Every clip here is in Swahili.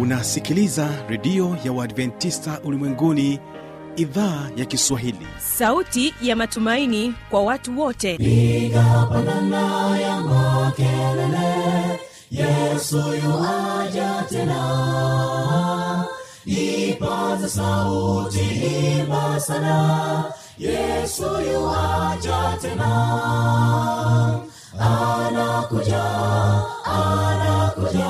unasikiliza redio ya uadventista ulimwenguni idhaa ya kiswahili. Sauti ya matumaini kwa watu wote. Piga pandana ya makelele yesu yuaja tena. Ipaza sauti imba sana yesu yuaja tena. Anakuja anakuja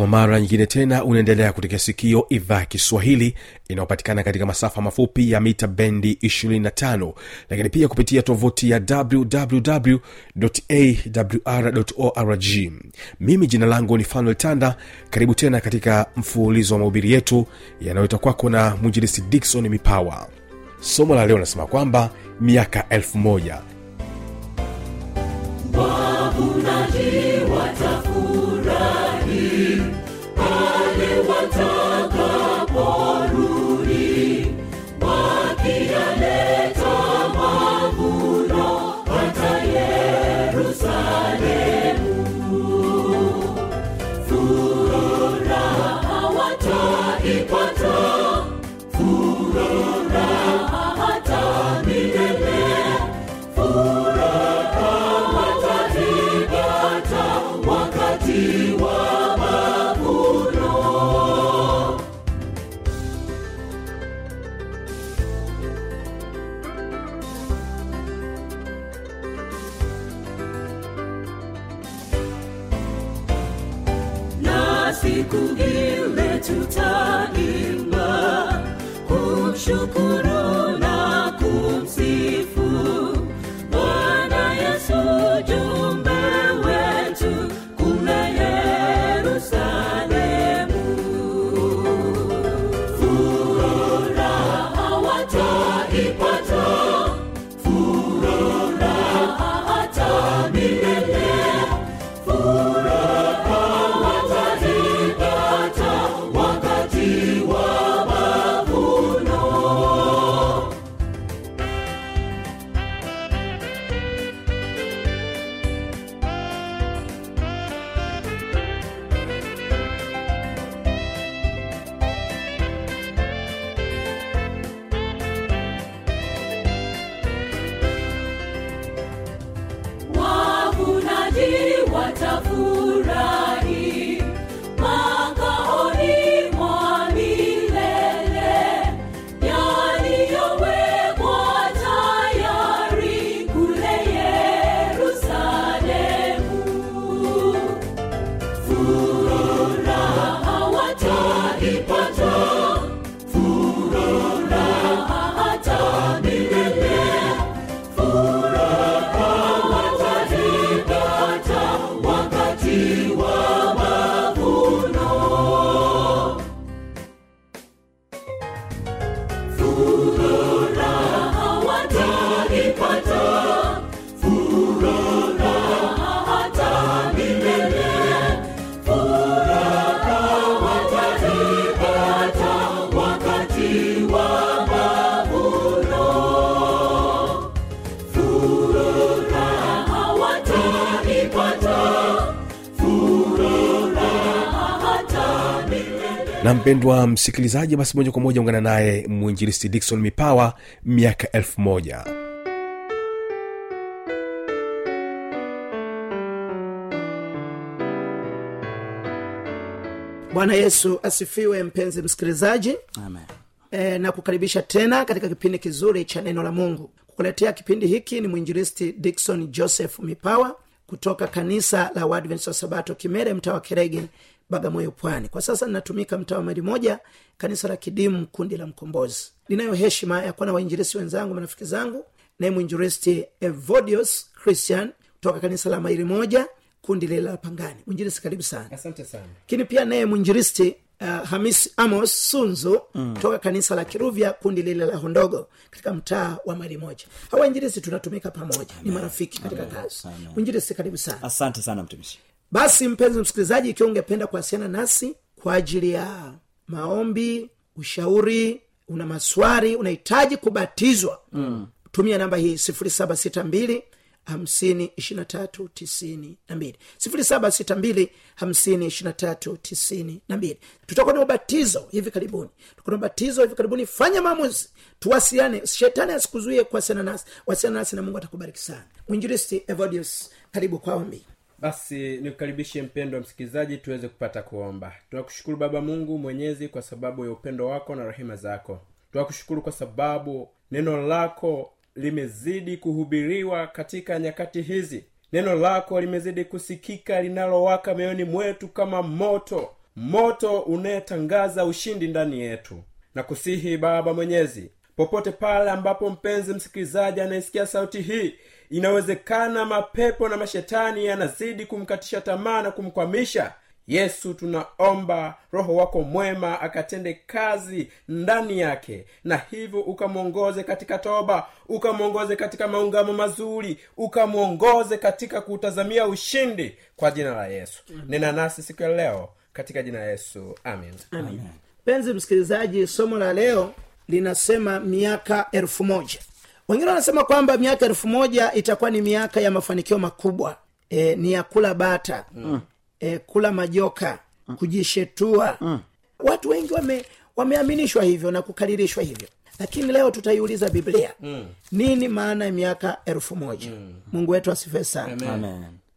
kwa mara nyingine tena unaendelea kutekea sikio idhaa kiswahili inayopatikana katika masafa mafupi ya mita bendi 25 lakini pia kupitia tovuti ya wwwawr mimi jina langu ni fanuel tanda. Karibu tena katika mfululizo wa mahubiri yetu yanayoita kwako na mwinjilisi dikson mipawa. Somo la leo linasema kwamba miaka elfu moja. Watafurahi mpendwa msikilizaji basi moja kwa moja ungana naye mwinjilisti dikson mipawa miaka elfu moja. Bwana yesu asifiwe mpenzi msikilizaji. Amen. e, na kukaribisha tena katika kipindi kizuri cha neno la mungu. Kukuletea kipindi hiki ni mwinjilisti dikson joseph mipawa kutoka kanisa la wadvents wa sabato kimere mtaa wa kerege bagamoyo pwani. Kwa sasa ninatumika mtaa wa maili moja kanisa la kidimu kundi la mkombozi. Ninayo heshima ya kuwa na wainjilisti wenzangu marafiki zangu. Naye mwinjilisti evodios christian toka kanisa la maili moja kundi lile la pangani. Mwinjilisti karibu sana. Asante sana. Lakini pia naye mwinjilisti uh, hamis amos sunzu mm. toka kanisa la kiruvya kundi lile la hondogo katika mtaa wa mali moja. Hawa injilisi tunatumika pamoja. Ni marafiki katika kazi. Mwinjilisi karibu sana. Asante sana mtumishi basi mpenzi msikilizaji ikiwa ungependa kuwasiliana nasi kwa ajili ya maombi ushauri una maswari unahitaji kubatizwa mm. tumia namba hii sifuri saba sita mbili hamsini ishirina tatu tisini na mbili. sifuri saba sita mbili hamsini ishirina tatu tisini na mbili. Tutakuwa na ubatizo hivi karibuni. Tutakuwa na ubatizo hivi karibuni. Fanya maamuzi. Tuwasiliane. Shetani asikuzuie kuwasiliana nasi. Wasiliana nasi na mungu atakubariki sana. Mwinjilisti evodius karibu kwa ombi basi nikukaribishe mpendo wa msikilizaji tuweze kupata kuomba. Tunakushukuru baba mungu mwenyezi kwa sababu ya upendo wako na rehema zako. Tunakushukuru kwa sababu neno lako limezidi kuhubiriwa katika nyakati hizi. Neno lako limezidi kusikika linalowaka mioyoni mwetu kama moto. Moto unayetangaza ushindi ndani yetu. Na kusihi baba mwenyezi popote pale ambapo mpenzi msikilizaji anayesikia sauti hii inawezekana mapepo na mashetani yanazidi kumkatisha tamaa na kumkwamisha. Yesu tunaomba roho wako mwema akatende kazi ndani yake na hivyo ukamwongoze katika toba ukamwongoze katika maungamo mazuri ukamwongoze katika kutazamia ushindi kwa jina la yesu. Nena nasi siku ya leo katika jina la yesu. Amin, amin. mpenzi msikilizaji somo la leo linasema miaka elfu moja wengine wanasema kwamba miaka elfu moja itakuwa ni miaka ya mafanikio makubwa e, ni ya kula bata mm. e, kula majoka mm. kujishetua mm. watu wengi wame wameaminishwa hivyo na kukaririshwa hivyo lakini leo tutaiuliza biblia mm. nini maana ya miaka elfu moja mm. mungu wetu asifee sana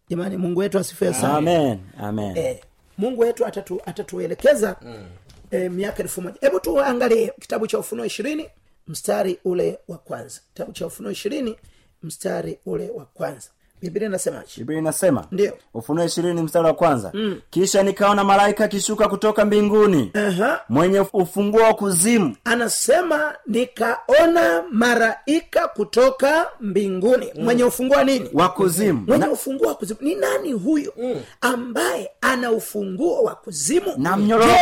jamani mungu wetu asifee sana amen amen e, mungu wetu atatu, atatuelekeza mm. e, miaka elfu moja hebu tuangalie kitabu cha ufunuo ishirini mstari ule wa kwanza. Kitabu cha ufunuo ishirini mstari ule wa kwanza biblia inasemaje? Biblia inasema ufunuo ishirini mstari wa kwanza. Mm. kisha nikaona malaika akishuka kutoka mbinguni Aha. mwenye ufunguo wa kuzimu. Anasema nikaona malaika kutoka mbinguni. Mm. mwenye ufunguo wa nini? Wa kuzimu. Mwenye na, ufunguo wa kuzimu. Ni nani huyo? Mm. ambaye ana ufunguo wa kuzimu? Na mnyororo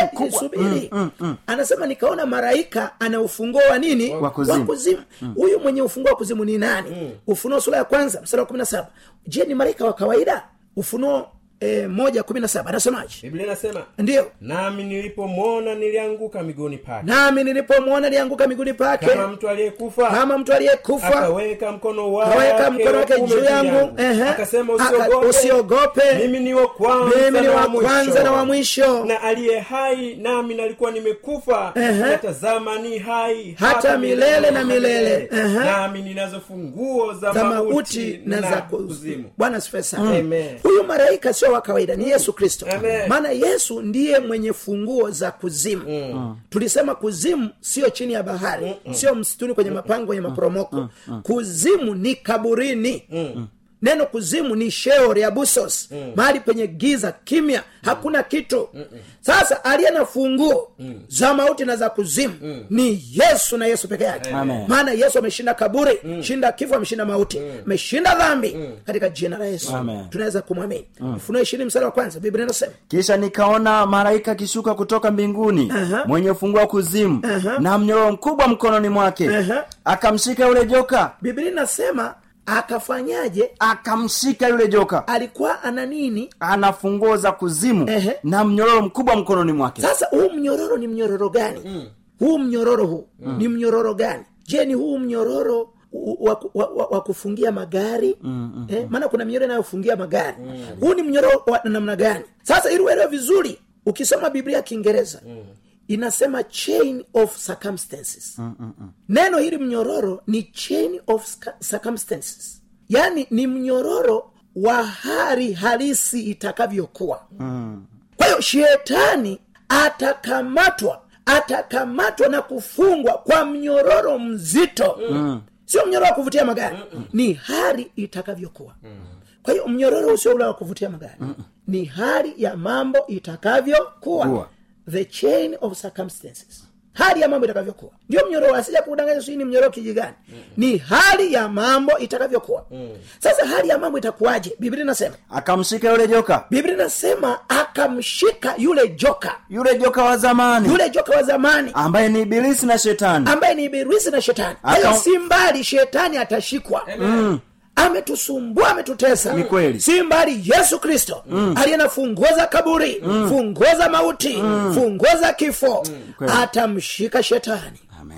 mm, mm, mm. anasema nikaona malaika ana ufunguo wa nini? Wa kuzimu. huyu mwenye ufunguo wa kuzimu ni nani? Ufunuo sura ya kwanza mstari wa kumi na saba je ni malaika wa kawaida? Ufunuo e, moja kumi na saba anasemaje? Biblia inasema ndiyo nami nilipomwona nilianguka miguuni pake. Nami nilipomwona lianguka miguni pake. Kama mtu aliyekufa kama mtu aliyekufa akaweka mkono wake mkono wake juu yangu. akasema usiogope. usiogope. Mimi ni wa kwanza na wa mwisho. na aliye hai nami nalikuwa nimekufa. Natazama ni hai Hata milele. na milele. Nami ninazo funguo za, mauti na za kuzimu. bwana huyu malaika sio wa kawaida ni yesu kristo. Maana yesu ndiye mwenye funguo za kuzimu. Mm. tulisema kuzimu sio chini ya bahari mm. sio msituni kwenye mapango kwenye maporomoko. Mm. kuzimu ni kaburini. Mm neno kuzimu ni sheori abusos mm. mahali penye giza kimya hakuna kitu Mm-mm. sasa aliye na funguo mm. za mauti na za kuzimu mm. ni yesu na yesu peke yake maana yesu ameshinda kaburi mm. shinda kifo ameshinda mauti ameshinda dhambi mm. katika jina la yesu Amen. tunaweza kumwamini mm. ishirini msara wa kwanza biblia inasema kisha nikaona malaika akishuka kutoka mbinguni Aha. mwenye ufunguo wa kuzimu na mnyororo mkubwa mkononi mwake Aha. akamshika yule joka biblia inasema akafanyaje? Akamshika yule joka. Alikuwa ana nini? Ana funguo za kuzimu Ehe. na mnyororo mkubwa mkononi mwake. Sasa huu mnyororo ni mnyororo gani? Mm. huu mnyororo huu mm. ni mnyororo gani? Je ni huu mnyororo wa, wa, wa, wa kufungia magari? Mm, mm, eh, maana kuna mnyororo inayofungia magari. Mm. huu ni mnyororo wa namna gani? Sasa ili uelewe vizuri ukisoma biblia ya kiingereza mm inasema chain of circumstances mm, mm, mm. neno hili mnyororo ni chain of circumstances yaani ni mnyororo wa hali halisi itakavyokuwa mm. kwa hiyo shetani atakamatwa atakamatwa na kufungwa kwa mnyororo mzito mm. sio mnyororo wa kuvutia magari Mm-mm. ni hali itakavyokuwa mm. kwa hiyo mnyororo usio ule wa kuvutia magari Mm-mm. ni hali ya mambo itakavyokuwa Kuwa. The chain of circumstances. Hali ya mambo itakavyokuwa. Ndio mnyororo asija kudanganya sijui ni mnyororo kijigani gani. Ni hali ya mambo itakavyokuwa. Sasa hali ya mambo itakuwaje? Biblia inasema. Akamshika yule joka. Biblia inasema akamshika yule joka. Yule joka wa zamani. Yule joka wa zamani. Ambaye ni ibilisi na shetani. Ambaye ni ibilisi na shetani. Akam... si mbali shetani atashikwa ametusumbua ametutesa. Ni kweli. si mbali yesu kristo aliye na funguo za kaburi funguo za mauti funguo za kifo mm. atamshika shetani. Amen.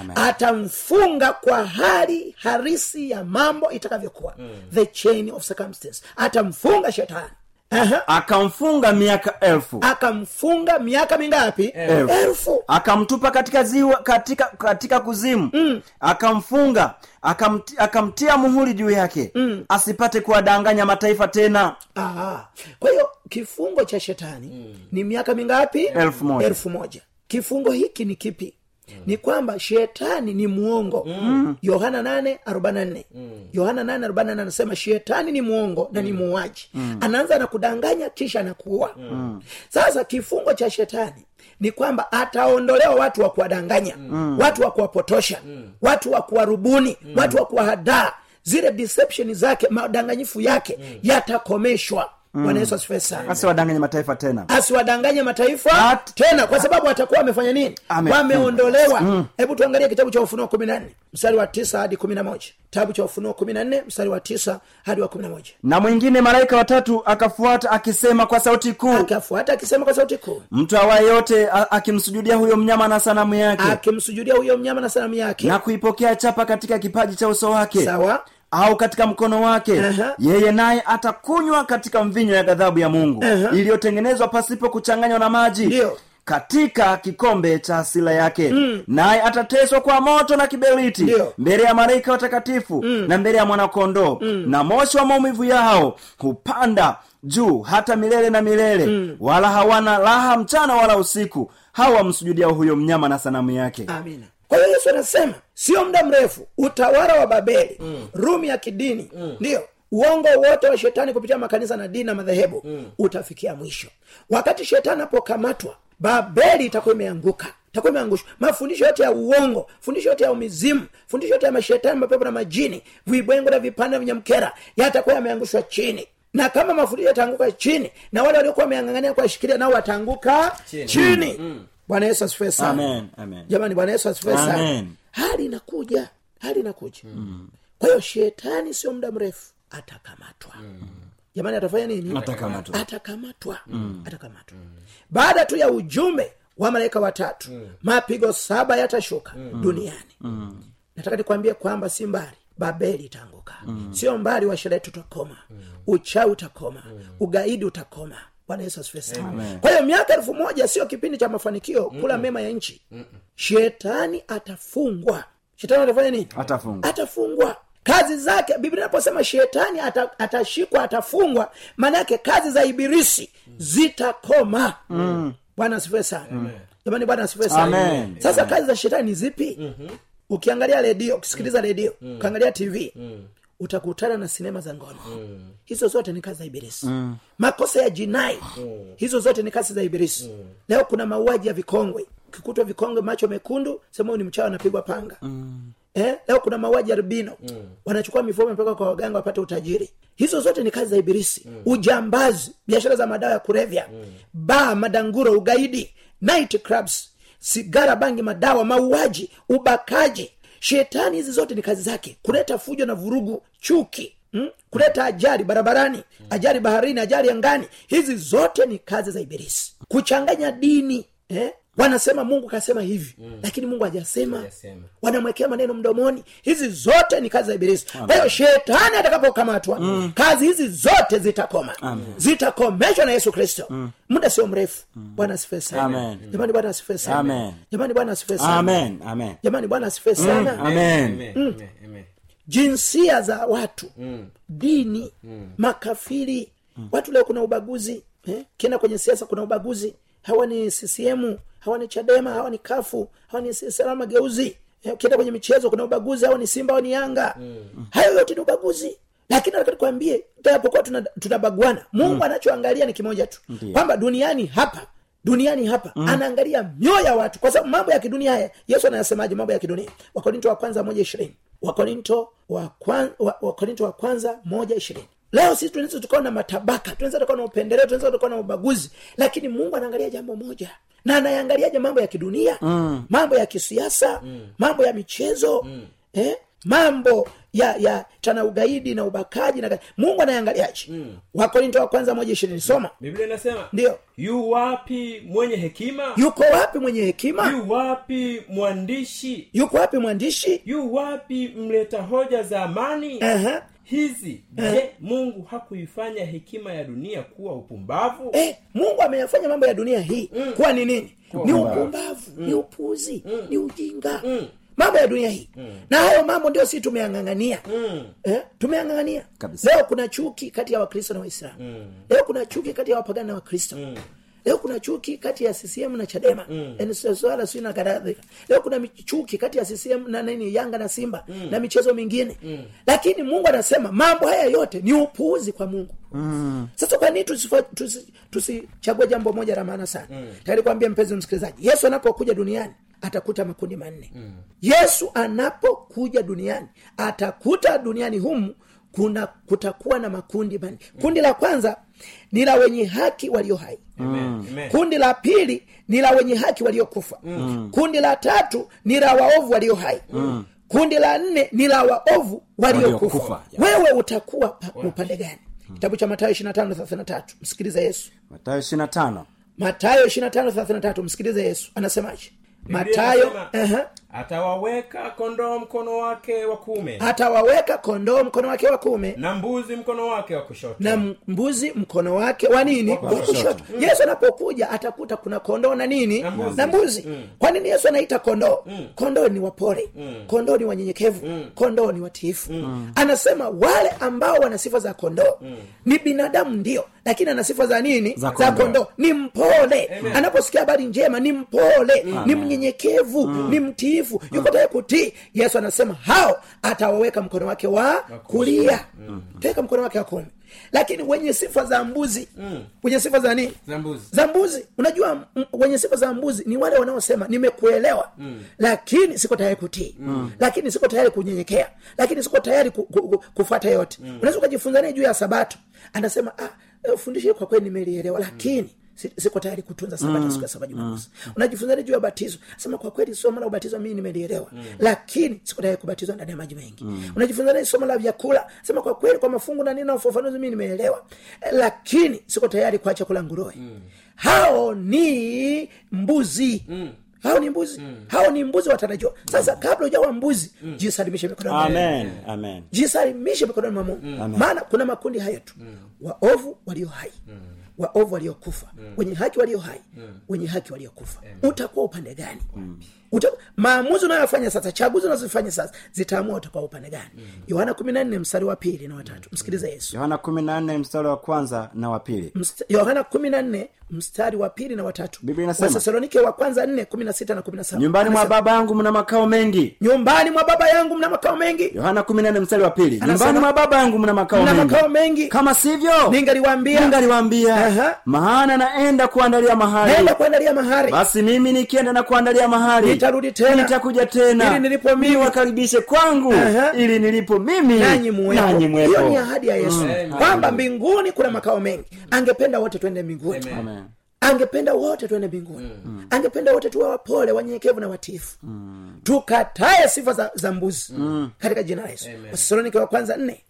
Amen. Atamfunga kwa hali harisi ya mambo itakavyokuwa. The chain of circumstance. Atamfunga shetani. Aha. akamfunga miaka elfu. Akamfunga miaka mingapi? Elfu. elfu. Akamtupa katika ziwa katika katika kuzimu. Mm. akamfunga akamti, akamtia muhuri juu yake. Mm. asipate kuwadanganya mataifa tena. Aha. kwa hiyo kifungo cha shetani ni miaka mingapi? Elfu moja. elfu moja. Kifungo hiki ni kipi? Ni kwamba shetani ni muongo. Yohana nane arobaini na yohana nane arobaini anasema shetani ni muongo na ni muuaji. Anaanza na kudanganya kisha anakuua. Sasa kifungo cha shetani ni kwamba ataondolewa watu wa kuwadanganya watu wa kuwapotosha watu wa kuwarubuni watu wa kuwahadaa. Zile deception zake madanganyifu yake yatakomeshwa bwana yesu asifiwe sana. Asiwadanganye mataifa tena. Asiwadanganye mataifa At- tena kwa sababu watakuwa wamefanya nini? Wameondolewa. Hebu tuangalie kitabu cha ufunuo kumi na nne mstari wa tisa hadi kumi na moja. Kitabu cha ufunuo kumi na nne mstari wa tisa hadi wa kumi na moja. Na mwingine malaika watatu akafuata akisema kwa sauti kuu. Akafuata akisema kwa sauti kuu. Mtu awaye yote akimsujudia huyo mnyama na sanamu yake. Akimsujudia huyo mnyama na sanamu yake. Na kuipokea chapa katika kipaji cha uso wake. Sawa au katika mkono wake Aha. yeye naye atakunywa katika mvinyo ya ghadhabu ya mungu Aha. iliyotengenezwa pasipo kuchanganywa na maji Ndiyo. katika kikombe cha asila yake mm. naye atateswa kwa moto na kiberiti mbele ya malaika watakatifu mm. na mbele ya mwanakondoo mm. na moshi wa maumivu yao hupanda juu hata milele na milele mm. wala hawana raha mchana wala usiku hawamsujudia huyo mnyama na sanamu yake amina kwa hiyo yesu anasema sio muda mrefu utawala wa babeli mm. rumi ya kidini mm. ndiyo uongo wote wa shetani kupitia makanisa na dini na madhehebu mm. utafikia mwisho wakati shetani apokamatwa babeli itakuwa imeanguka itakuwa imeangushwa mafundisho yote ya uongo fundisho yote ya umizimu fundisho yote ya mashetani mapepo na majini vibwengo na vipande vya yatakuwa yameangushwa chini na kama mafundisho yataanguka chini na wale waliokuwa wameangangania kuwashikilia nao wataanguka chini, chini. bwana yesu asifue sana amen amen jamani bwana yesu asifue sana Amen. Hali inakuja hali inakuja mm. kwa hiyo shetani sio muda mrefu atakamatwa mm. jamani atafanya nini Atakamatwa. atakamatwa mm. atakamatwa baada tu ya ujumbe wa malaika watatu mm. mapigo saba yatashuka mm. duniani mm. nataka nikwambie kwamba si mbali babeli itaanguka mm. sio mbali wa sherehe tutakoma mm. uchawi utakoma mm. ugaidi utakoma bwana yesu asifiwe sana. Kwa hiyo miaka elfu moja sio kipindi cha mafanikio kula mema ya nchi. Shetani atafungwa. Shetani atafanya nini? Atafungwa. atafungwa. Kazi zake biblia inaposema shetani ata, atashikwa atafungwa maana yake kazi za ibilisi zitakoma. Mm. bwana asifiwe sana. Jamani bwana asifiwe sana. Sasa kazi za shetani ni zipi? Mm-hmm. ukiangalia redio ukisikiliza redio mm. ukiangalia tv mm. Utakutana na sinema za ngono mm. hizo zote ni kazi za ibilisi mm. makosa ya jinai mm. hizo zote ni kazi za ibilisi mm. leo kuna mauaji ya vikongwe kikutwa vikongwe macho mekundu sema ni mchawa anapigwa panga mm. eh, leo kuna mauaji ya rubino mm. wanachukua mifumo mpaka kwa waganga wapate utajiri hizo zote ni kazi za ibilisi mm. ujambazi biashara za madawa ya kurevya mm. baa madanguro ugaidi night clubs sigara bangi madawa mauaji ubakaji shetani hizi zote ni kazi zake kuleta fujo na vurugu chuki hmm? kuleta ajali barabarani ajali baharini ajali angani hizi zote ni kazi za ibilisi kuchanganya dini eh? Wanasema mungu kasema hivi mm. lakini mungu hajasema. Wanamwekea maneno mdomoni. Hizi zote ni kazi za ibilisi. Kwa hiyo shetani atakapokamatwa mm. kazi hizi zote zitakoma. Zitakomeshwa na yesu kristo. Mm. muda sio mrefu. Bwana asifiwe sana. Jamani bwana asifiwe sana. Jamani bwana asifiwe sana. Amen. Amen. Jamani bwana sana. Amen. Amen, amen, amen. jinsia za watu. Mm. dini. Mm. makafiri. Mm. watu leo kuna ubaguzi eh? kienda kwenye siasa kuna ubaguzi hawa ni ccm hawa ni chadema hawa ni kafu hawa ni salama mageuzi eh? ukienda kwenye michezo kuna ubaguzi hawa ni simba hawa ni yanga mm. hayo yote ni ubaguzi lakini nataka nikwambie japokuwa tuna- mungu mm. anachoangalia ni kimoja tu kwamba duniani hapa duniani hapa mm. anaangalia mioyo ya watu kwa sababu mambo ya kidunia haya yesu anayasemaje mambo ya kidunia wakorinto wa kwanza moja ishirini wakorinto wa, kwan, wa, wakorinto wa kwanza moja ishirini leo sisi tunaweza tukawa na matabaka tunaweza tukawa na upendeleo tunaweza tukawa na ubaguzi lakini mungu anaangalia jambo moja na anayaangaliaje mambo ya kidunia mm. mambo ya kisiasa mm. mambo ya michezo mm. eh? Mambo ya ya tana ugaidi na ubakaji na mungu anayeangaliaje mm. wakorinto wa kwanza moja ishirini soma biblia inasema ndio yu wapi mwenye hekima yuko wapi mwenye hekima yu wapi mwandishi yuko wapi mwandishi yu wapi mleta hoja za amani Aha. hizi je mungu hakuifanya hekima ya dunia kuwa upumbavu eh, mungu ameyafanya mambo ya dunia hii mm. kuwa ni nini ni upumbavu. upumbavu mm. ni upuzi mm. ni ujinga mm. Mambo ya dunia hii mm. na hayo mambo ndio si tumeang'ang'ania mm. eh, tumeang'ang'ania leo kuna chuki kati ya wakristo na waislamu mm. leo kuna chuki kati ya wapagani na wakristo mm leo kuna chuki kati ya ccm na chadema mm. swala sijui na kadhalika leo kuna chuki kati ya ccm na nini yanga na simba mm. na michezo mingine mm. lakini mungu anasema mambo haya yote ni upuuzi kwa mungu mm. sasa kwa nini tusichague tusi- tusi jambo moja la maana sana mm. tayari kuambia mpenzi msikilizaji yesu anapokuja duniani atakuta makundi manne. Mm. yesu anapokuja duniani atakuta duniani humu kuna kutakuwa na makundi manne. Kundi la kwanza ni la wenye haki walio hai. Amen. Amen. kundi la pili ni la wenye haki waliokufa. Mm. kundi la tatu ni la waovu walio hai. Mm. kundi la nne ni la waovu waliokufa. Wewe utakuwa upande gani? Kitabu cha matayo ishiri tano thelathini tatu. Msikilize yesu. Matayo tano. Matayo ishiri tano thelathini tatu. Msikilize yesu. Anasemaje matayo. Atawaweka kondoo mkono wake wa kuume. Atawaweka kondoo mkono wake wa kuume. Na mbuzi mkono wake wa kushoto. Na mbuzi mkono wake wa nini? Wa kushoto. yesu anapokuja atakuta kuna kondoo na nini? Na mbuzi. na mbuzi. Kwa nini yesu anaita kondoo? Kondoo ni wapore kondoo ni wanyenyekevu. Kondoo ni watiifu. Anasema wale ambao wana sifa za kondoo ni binadamu ndio lakini ana sifa za nini? Za za kondoo. kondoo. Ni mpole. Anaposikia habari njema ni mpole. Ni mnyenyekevu. Ni mtiifu yuko tayari kutii? Yesu anasema hao atawaweka mkono wake wa kulia. taweka mkono wake wa lakini wenye sifa za mbuzi. Wenye sifa za nini? Za mbuzi. Unajua m- wenye sifa za mbuzi ni wale wanaosema nimekuelewa. Mm. lakini siko tayari kutii. Mm. lakini siko tayari kunyenyekea. Lakini siko tayari ku, ku, ku, kufata yote. Mm. unaweza ukajifunza naye juu ya sabato. Anasema ah, eh, fundisho kwa kweli nimelielewa. Lakini si- siko tayari kutunza sabato siku ya saba jumamosi. Mm. unajifunzaje juu ya batizo? Sema kwa kweli somo la ubatizo mimi nimelielewa. Lakini siko tayari kubatizwa ndani ya maji mengi. Mm. unajifunzaje somo la vyakula? Sema kwa kweli kwa mafungu na nini na ufafanuzi mimi nimeelewa Eh, lakini siko tayari kuacha kula nguruwe. Hao ni mbuzi. Hao ni mbuzi. Hao ni mbuzi watarajiwa sasa kabla ujawa mbuzi jisalimishe mikononi amen amen. Jisalimishe mikononi mwa mungu. Maana kuna makundi haya tu. Waovu walio hai waovu waliokufa wenye haki walio hai wenye haki waliokufa. Utakuwa upande gani? Uta, maamuzi unayoyafanya sasa chaguzi unazofanya sasa zitaamua utakuwa upande gani. Yohana kumi na nne mstari wa pili na watatu msikilize yesu. Yohana kumi na nne mstari wa kwanza na wa pili. Mst- yohana kumi na nne mstari wa pili na watatu wathesalonike wa kwanza nne kumi na sita na kumi na saba nyumbani mwa baba yangu mna makao mengi nyumbani mwa baba yangu mna makao mengi yohana kumi na nne mstari wa pili nyumbani mwa baba yangu mna makao mna mengi makao mengi kama sivyo ningaliwambia ningaliwaambia Aha. maana naenda kuandalia mahali naenda kuandalia mahali basi mimi nikienda na kuandalia mahali Nitarudi tena. nitakuja tena Ili nilipo mimi. wakaribishe kwangu Aha. ili nilipo mimi nanyi muwepo nanyi hiyo ni ahadi ya yesu Amen. kwamba mbinguni kuna makao mengi angependa wote twende mbinguni Amen. Amen. Angependa wote tuende mbinguni. Angependa wote tuwe wapole wanyenyekevu na watifu mm. tukataye sifa za, za mbuzi katika jina la yesu. Wathesalonike wa kwanza nne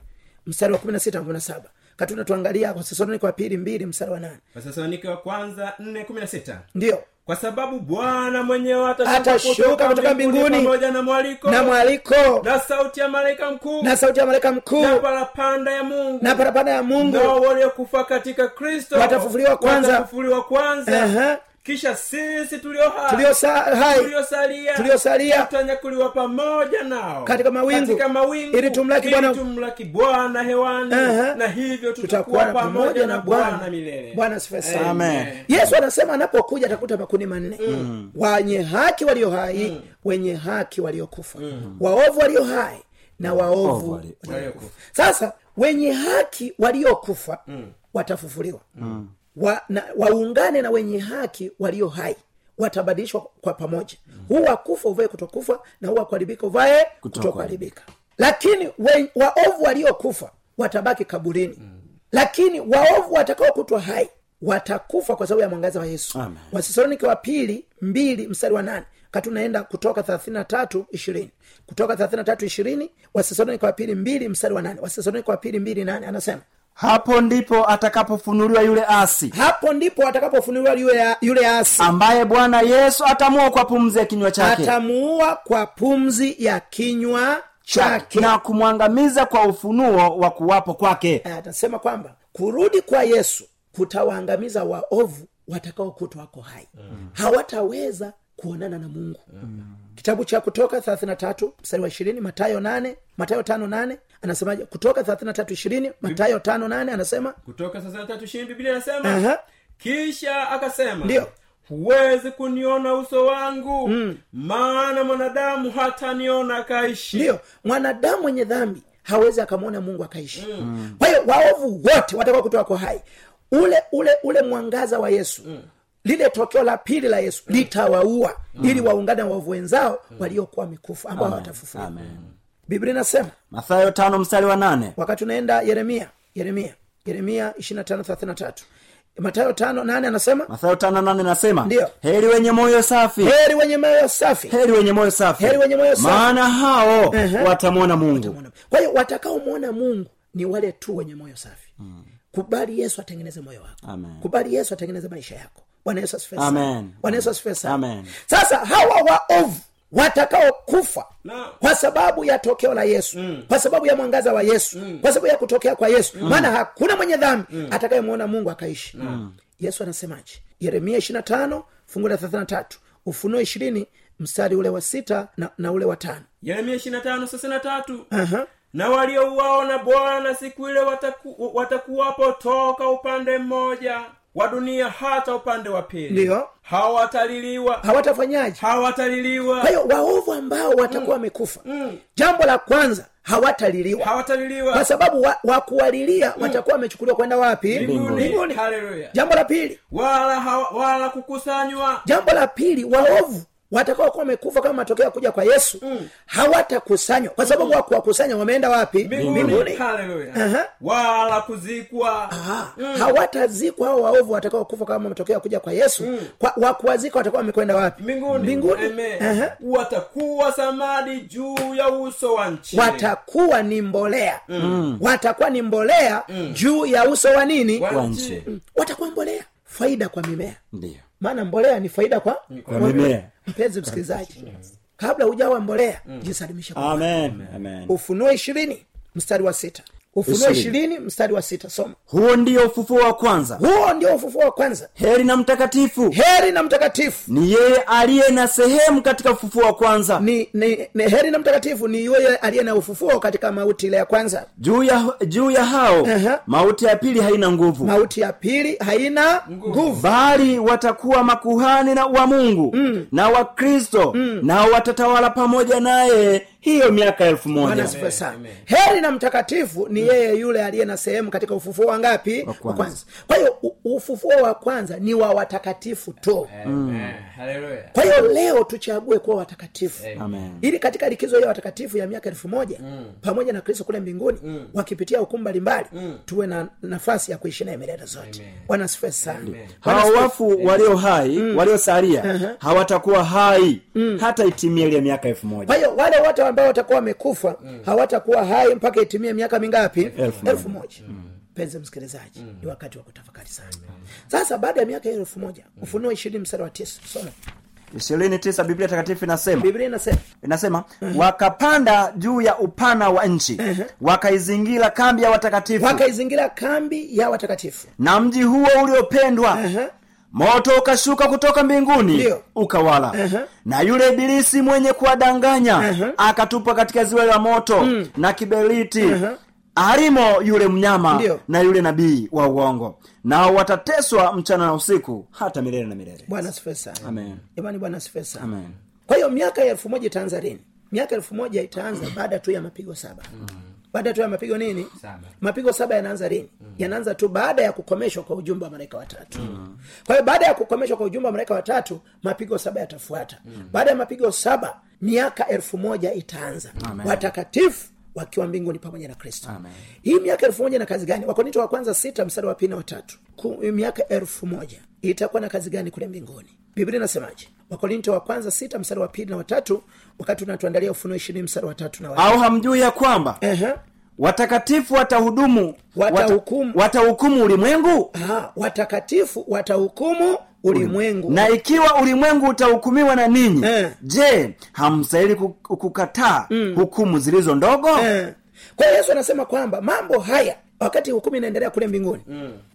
mstari wa kumi na sita na kumi na saba katuna tuangalia wathesalonike wa pili mbili msara wa nane. Wathesalonike wa kwanza 4:16 ndio. Kwa sababu bwana mwenyewe Atashuka kutoka mbinguni pamoja na mwaliko na mwaliko na sauti ya malaika mkuu na sauti ya malaika mkuu na parapanda ya mungu. na parapanda ya mungu. Nao waliokufa katika kristo Watafufuliwa kwanza. watafufuliwa kwanza. Aha. Kisha sisi tulio hai tuliosalia tuliosalia tutanyakuliwa pamoja nao Katika mawingu. katika mawingu Ili tumlaki Bwana- tumlaki bwana hewani Aha. na hivyo tutakuwa pamoja na bwana bwana milele bwana Amen. yesu anasema anapokuja atakuta makundi manne mm. wenye haki walio hai mm. wenye haki waliokufa mm. waovu walio hai na waovu Waovu waliokufa sasa wenye haki waliokufa mm. watafufuliwa mm. Wa, na, waungane na wenye haki walio hai. Watabadilishwa kwa pamoja. Huu wakufa uvae kutokufa na huu wakuharibika uvae kutokuharibika. Lakini we- waovu waliokufa watabaki kaburini. Lakini waovu watakaokutwa hai watakufa kwa sababu ya mwangaza wa yesu. Wathesalonike wa pili mbili mstari wa nane. Kati unaenda kutoka thelathini ishirini. Kutoka thelathini ishirini wathesalonike wa pili mbili mstari wa nane. Wathesalonike wa pili mbili nane anasema hapo ndipo atakapofunuliwa yule asi. Hapo ndipo atakapofunuliwa yule, yule asi. Ambaye bwana yesu atamua kwa pumzi ya kinywa chake. Atamuua kwa pumzi ya kinywa chake. na kumwangamiza kwa ufunuo wa kuwapo kwake. Eh, atasema kwamba kurudi kwa yesu kutawaangamiza waovu watakaokutwa wako hai. Mm. hawataweza kuonana na mungu. Mm. kitabu cha kutoka 33 mstari wa ishirini matayo 8 matayo tano nane anasemaje kutoka 33 ishirini matayo tano nane anasema kutoka sasa tatu ishirini biblia anasema uh-huh. kisha akasema ndio huwezi kuniona uso wangu mm. maana mwanadamu hataniona akaishi ndiyo mwanadamu mwenye dhambi hawezi akamwona mungu akaishi mm. kwa hiyo waovu wote watakuwa kutoka kwa hai ule ule ule mwangaza wa yesu mm. lile tokeo la pili la yesu mm. litawaua mm. ili waungane na waovu wenzao mm. waliokuwa mikufu ambao hawatafufuliwa biblia inasema mathayo tano mstari wa nane. wakati unaenda yeremia yeremia yeremia 25 matayo tano nane anasema? Matayo tano nane anasema ndio. Heri wenye moyo safi. Heri wenye moyo safi. Heri wenye moyo safi. Heri wenye moyo safi. maana hao Ehe. watamwona mungu. Kwa hiyo watakaomwona mungu ni wale tu wenye moyo safi. Mm. kubali yesu atengeneze moyo wako. Amen. kubali yesu atengeneze maisha yako. Bwana yesu asifiwe. Bwana yesu asifiwe sasa hawa waovu watakaokufa kwa sababu ya tokeo la yesu mm. kwa sababu ya mwangaza wa yesu mm. kwa sababu ya kutokea kwa yesu maana hakuna mwenye dhambi mm. atakayemwona mungu akaishi mm. yesu anasemaje yeremia 25 fungu la 33 ufunuo ishirini mstari ule wa sita na, na ule wa tano yeremia ishirina tano thelathini na tatu Aha. na waliouawa na bwana siku ile wataku, watakuwapo toka upande mmoja wa dunia hata upande wa pili. Ndio. Hawataliliwa. Hawatafanyaje? Hawataliliwa. Kwa hiyo waovu ambao watakuwa wamekufa. Jambo la kwanza hawataliliwa. Hawataliliwa. Kwa sababu wa, wa kuwalilia watakuwa wamechukuliwa kwenda wapi? Mbinguni. Jambo la pili. Wala wala kukusanywa. Jambo la pili waovu watakao kuwa wamekufa kama matokeo ya kuja kwa yesu mm. hawatakusanywa. Kwa sababu wa wakuwakusanya wameenda wapi? Mbinguni. Wala kuzikwa. Mm. hawatazikwa hao waovu watakao kufa kama matokeo ya kuja kwa yesu. Mm. wakuwazika watakuwa wamekwenda wapi? Mbinguni. Watakuwa samadi juu ya uso wa nchi. Watakuwa ni mbolea. Mm. watakuwa ni mbolea mm. juu ya uso wa nini? Wa nchi. Mm. watakuwa mbolea. Faida kwa mimea. Ndiyo maana mbolea ni faida kwa, Kwa mimea. mpenzi msikilizaji kabla hujawa mbolea amen. amen. Ufunuo ishirini mstari wa sita ufunuo Ishirini. mstari wa sita. Soma. Huo ndio ufufuo wa kwanza. Huo ndio ufufuo wa kwanza. Heri na mtakatifu. Heri na mtakatifu. Ni yeye aliye na sehemu katika ufufuo wa kwanza. Ni, ni, ni heri na mtakatifu ni yeye aliye na ufufuo katika mauti ile ya kwanza. Juu ya juu ya hao Aha. mauti ya pili haina nguvu. Mauti ya pili haina nguvu. bali watakuwa makuhani na wa mungu mm. na wakristo mm. nao watatawala pamoja naye hiyo miaka elfu moja. Heri na mtakatifu ni yeye yule aliye na sehemu katika ufufuo wa ngapi? Wa kwanza. kwa hiyo ufufuo wa kwanza ni wa watakatifu tu. Amen. Kwa hiyo leo tuchague kuwa watakatifu. Amen. ili katika likizo hiyo watakatifu ya miaka elfu moja mm. pamoja na kristo kule mbinguni mm. wakipitia hukumu mbalimbali mm. tuwe na nafasi ya kuishi naye milele zote. Bwana asifiwe sana. Hao wafu walio hai waliosalia hawatakuwa hai hata itimie ile miaka elfu kwa hiyo wale wote ambao watakuwa wamekufa hawatakuwa hai mpaka itimie miaka mingapi? Elfu elfu moja mpenzi msikilizaji ni wakati wa kutafakari sana. Sasa baada ya miaka hiyo elfu moja ufunuo ishirini msara wa tisa soma ishirini tisa biblia takatifu inasema. Biblia inasema. Inasema wakapanda juu ya upana wa nchi wakaizingira kambi ya watakatifu. Wakaizingira kambi ya watakatifu. Na mji huo uliopendwa Aha. moto ukashuka kutoka mbinguni Ndiyo. ukawala. Na yule ibilisi mwenye kuwadanganya akatupwa katika ziwa la moto na kiberiti alimo yule mnyama Ndiyo. na yule nabii wa uongo. Nao watateswa mchana na usiku hata milele na milele. Bwana jamani bwana sifesa Amen. kwa hiyo miaka ya elfu moja itaanza lini? Miaka elfu moja itaanza baada tu ya mapigo saba. Baada tu ya mapigo nini? Saba. mapigo saba yanaanza lini? Yanaanza tu baada ya kukomeshwa kwa ujumbe wa malaika watatu. Kwa hiyo baada ya kukomeshwa kwa ujumbe wa malaika watatu mapigo saba yatafuata. Baada ya mapigo saba miaka elfu moja itaanza. Watakatifu wakiwa mbinguni pamoja na kristo. Hii miaka elfu moja na kazi gani? Wakorinto wa kwanza sita mstari wa pili na watatu miaka elfu moja. Itakuwa na kazi gani kule mbinguni? Biblia inasemaje? Wakorinto wa kwanza sita mstari wa pili na watatu wakati unatuandalia ufunuo ishirini mstari wa tatu na au hamjui ya kwamba Ehe. watakatifu watahudumu Watahukumu. wata- watahukumu ulimwengu? Aha, watakatifu watahukumu ulimwengu na ikiwa ulimwengu utahukumiwa na ninyi Eh. je hamstahili kukataa kukataa hukumu zilizo ndogo Eh. kwa hiyo yesu anasema kwamba mambo haya wakati hukumu inaendelea kule mbinguni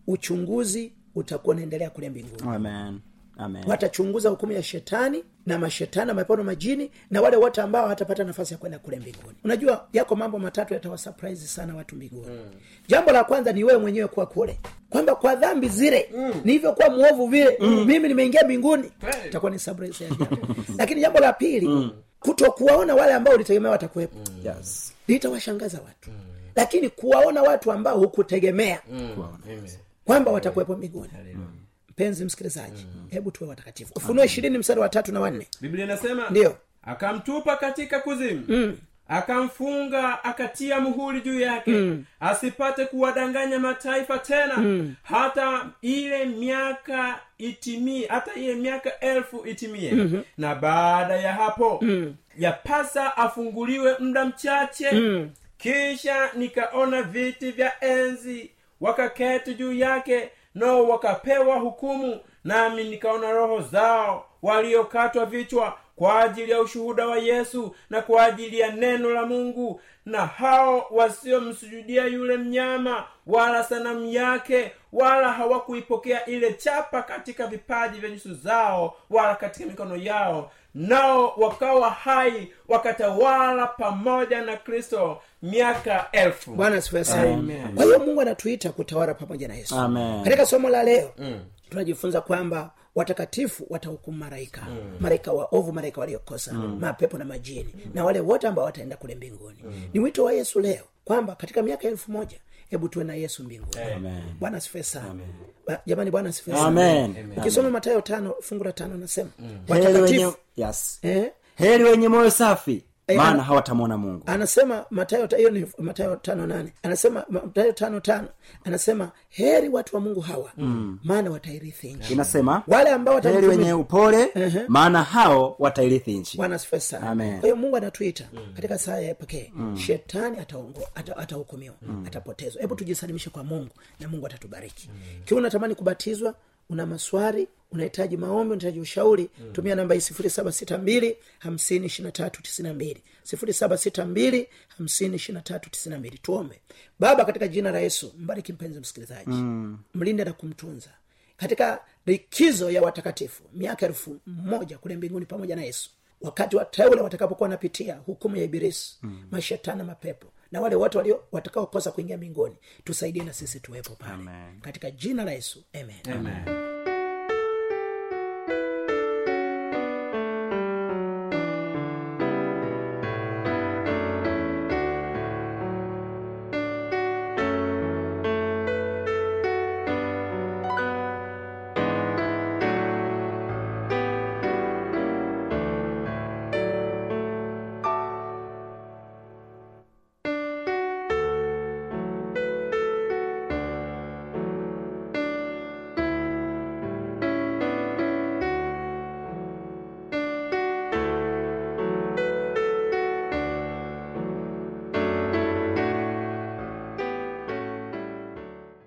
uchunguzi utakuwa unaendelea kule mbinguni Amen. Amen. watachunguza hukumu ya shetani na mashetani na mapepo na majini na wale wote ambao hatapata nafasi ya kwenda kule mbinguni unajua yako mambo matatu yatawasurprise sana watu mbinguni mm. jambo la kwanza ni wewe mwenyewe kuwa kule kwamba kwa dhambi zile mm. nilivyokuwa mwovu vile mm. mimi nimeingia mbinguni hey. itakuwa ni surprise ya lakini jambo la pili mm. kutokuwaona wale ambao ulitegemea watakuwepo Yes. litawashangaza watu lakini kuwaona watu ambao hukutegemea mm. kwamba watakuwepo mbinguni mpenzi msikilizaji hebu tuwe watakatifu ufunuo ishirini mstari wa tatu na wanne biblia inasema Ndiyo. akamtupa katika kuzimu mm. akamfunga akatia muhuri juu yake mm. asipate kuwadanganya mataifa tena mm. hata ile miaka itimie hata ile miaka elfu itimie mm-hmm. na baada ya hapo mm. yapasa afunguliwe muda mchache mm. kisha nikaona viti vya enzi wakaketi juu yake nao wakapewa hukumu nami nikaona roho zao waliokatwa vichwa kwa ajili ya ushuhuda wa yesu na kwa ajili ya neno la mungu na hao wasiomsujudia yule mnyama wala sanamu yake wala hawakuipokea ile chapa katika vipaji vya nyuso zao wala katika mikono yao nao wakawa hai wakatawala pamoja na kristo miaka elfu bwana kwa hiyo mungu anatuita kutawala pamoja na yesu katika somo la leo mm. tunajifunza kwamba watakatifu watahukumu malaika mm. malaika waovu malaika waliokosa mm. mapepo na majini mm. na wale wote ambao wataenda kule mbinguni mm. ni wito wa yesu leo kwamba katika miaka elfu moja hebu tuwe na yesu mbinguni. Amen. bwana asifiwe sana. Ba- jamani bwana asifiwe sana. Ukisoma matayo tano fungu la tano nasema Heri wenye, watakatifu yes. eh, heri wenye moyo safi maana ana- hawatamwona mungu. anasema matayo hiyo ni matayo tano nane. Anasema matayo tano tano. Anasema heri watu wa mungu hawa mm. maana watairithi nchi. Inasema wale ambao heri wenye upole maana hao watairithi nchi. Bwana asifiwe sana. Kwa hiyo mungu anatuita katika saa ya pekee. Shetani ataongo- ata- atahukumiwa atapotezwa. Hebu tujisalimishe kwa mungu na mungu atatubariki. Kiwa unatamani kubatizwa una maswari unahitaji maombi unahitaji ushauri tumia namba hii sifuri saba sita mbili hamsini ishiri na tatu tisini na mbili. sifuri saba sita mbili hamsini ishiri na tatu tisini na mbili. Tuombe. Baba katika jina la yesu mbariki mpenzi msikilizaji. Mlinde na kumtunza. Katika likizo ya watakatifu miaka elfu moja kule mbinguni pamoja na yesu wakati wateule watakapokuwa wanapitia hukumu ya ibilisi mm. mashetani mapepo na wale watu walio watakaokosa kuingia mbinguni tusaidie na sisi tuwepo pale Amen. katika jina la yesu amen, amen. Amen.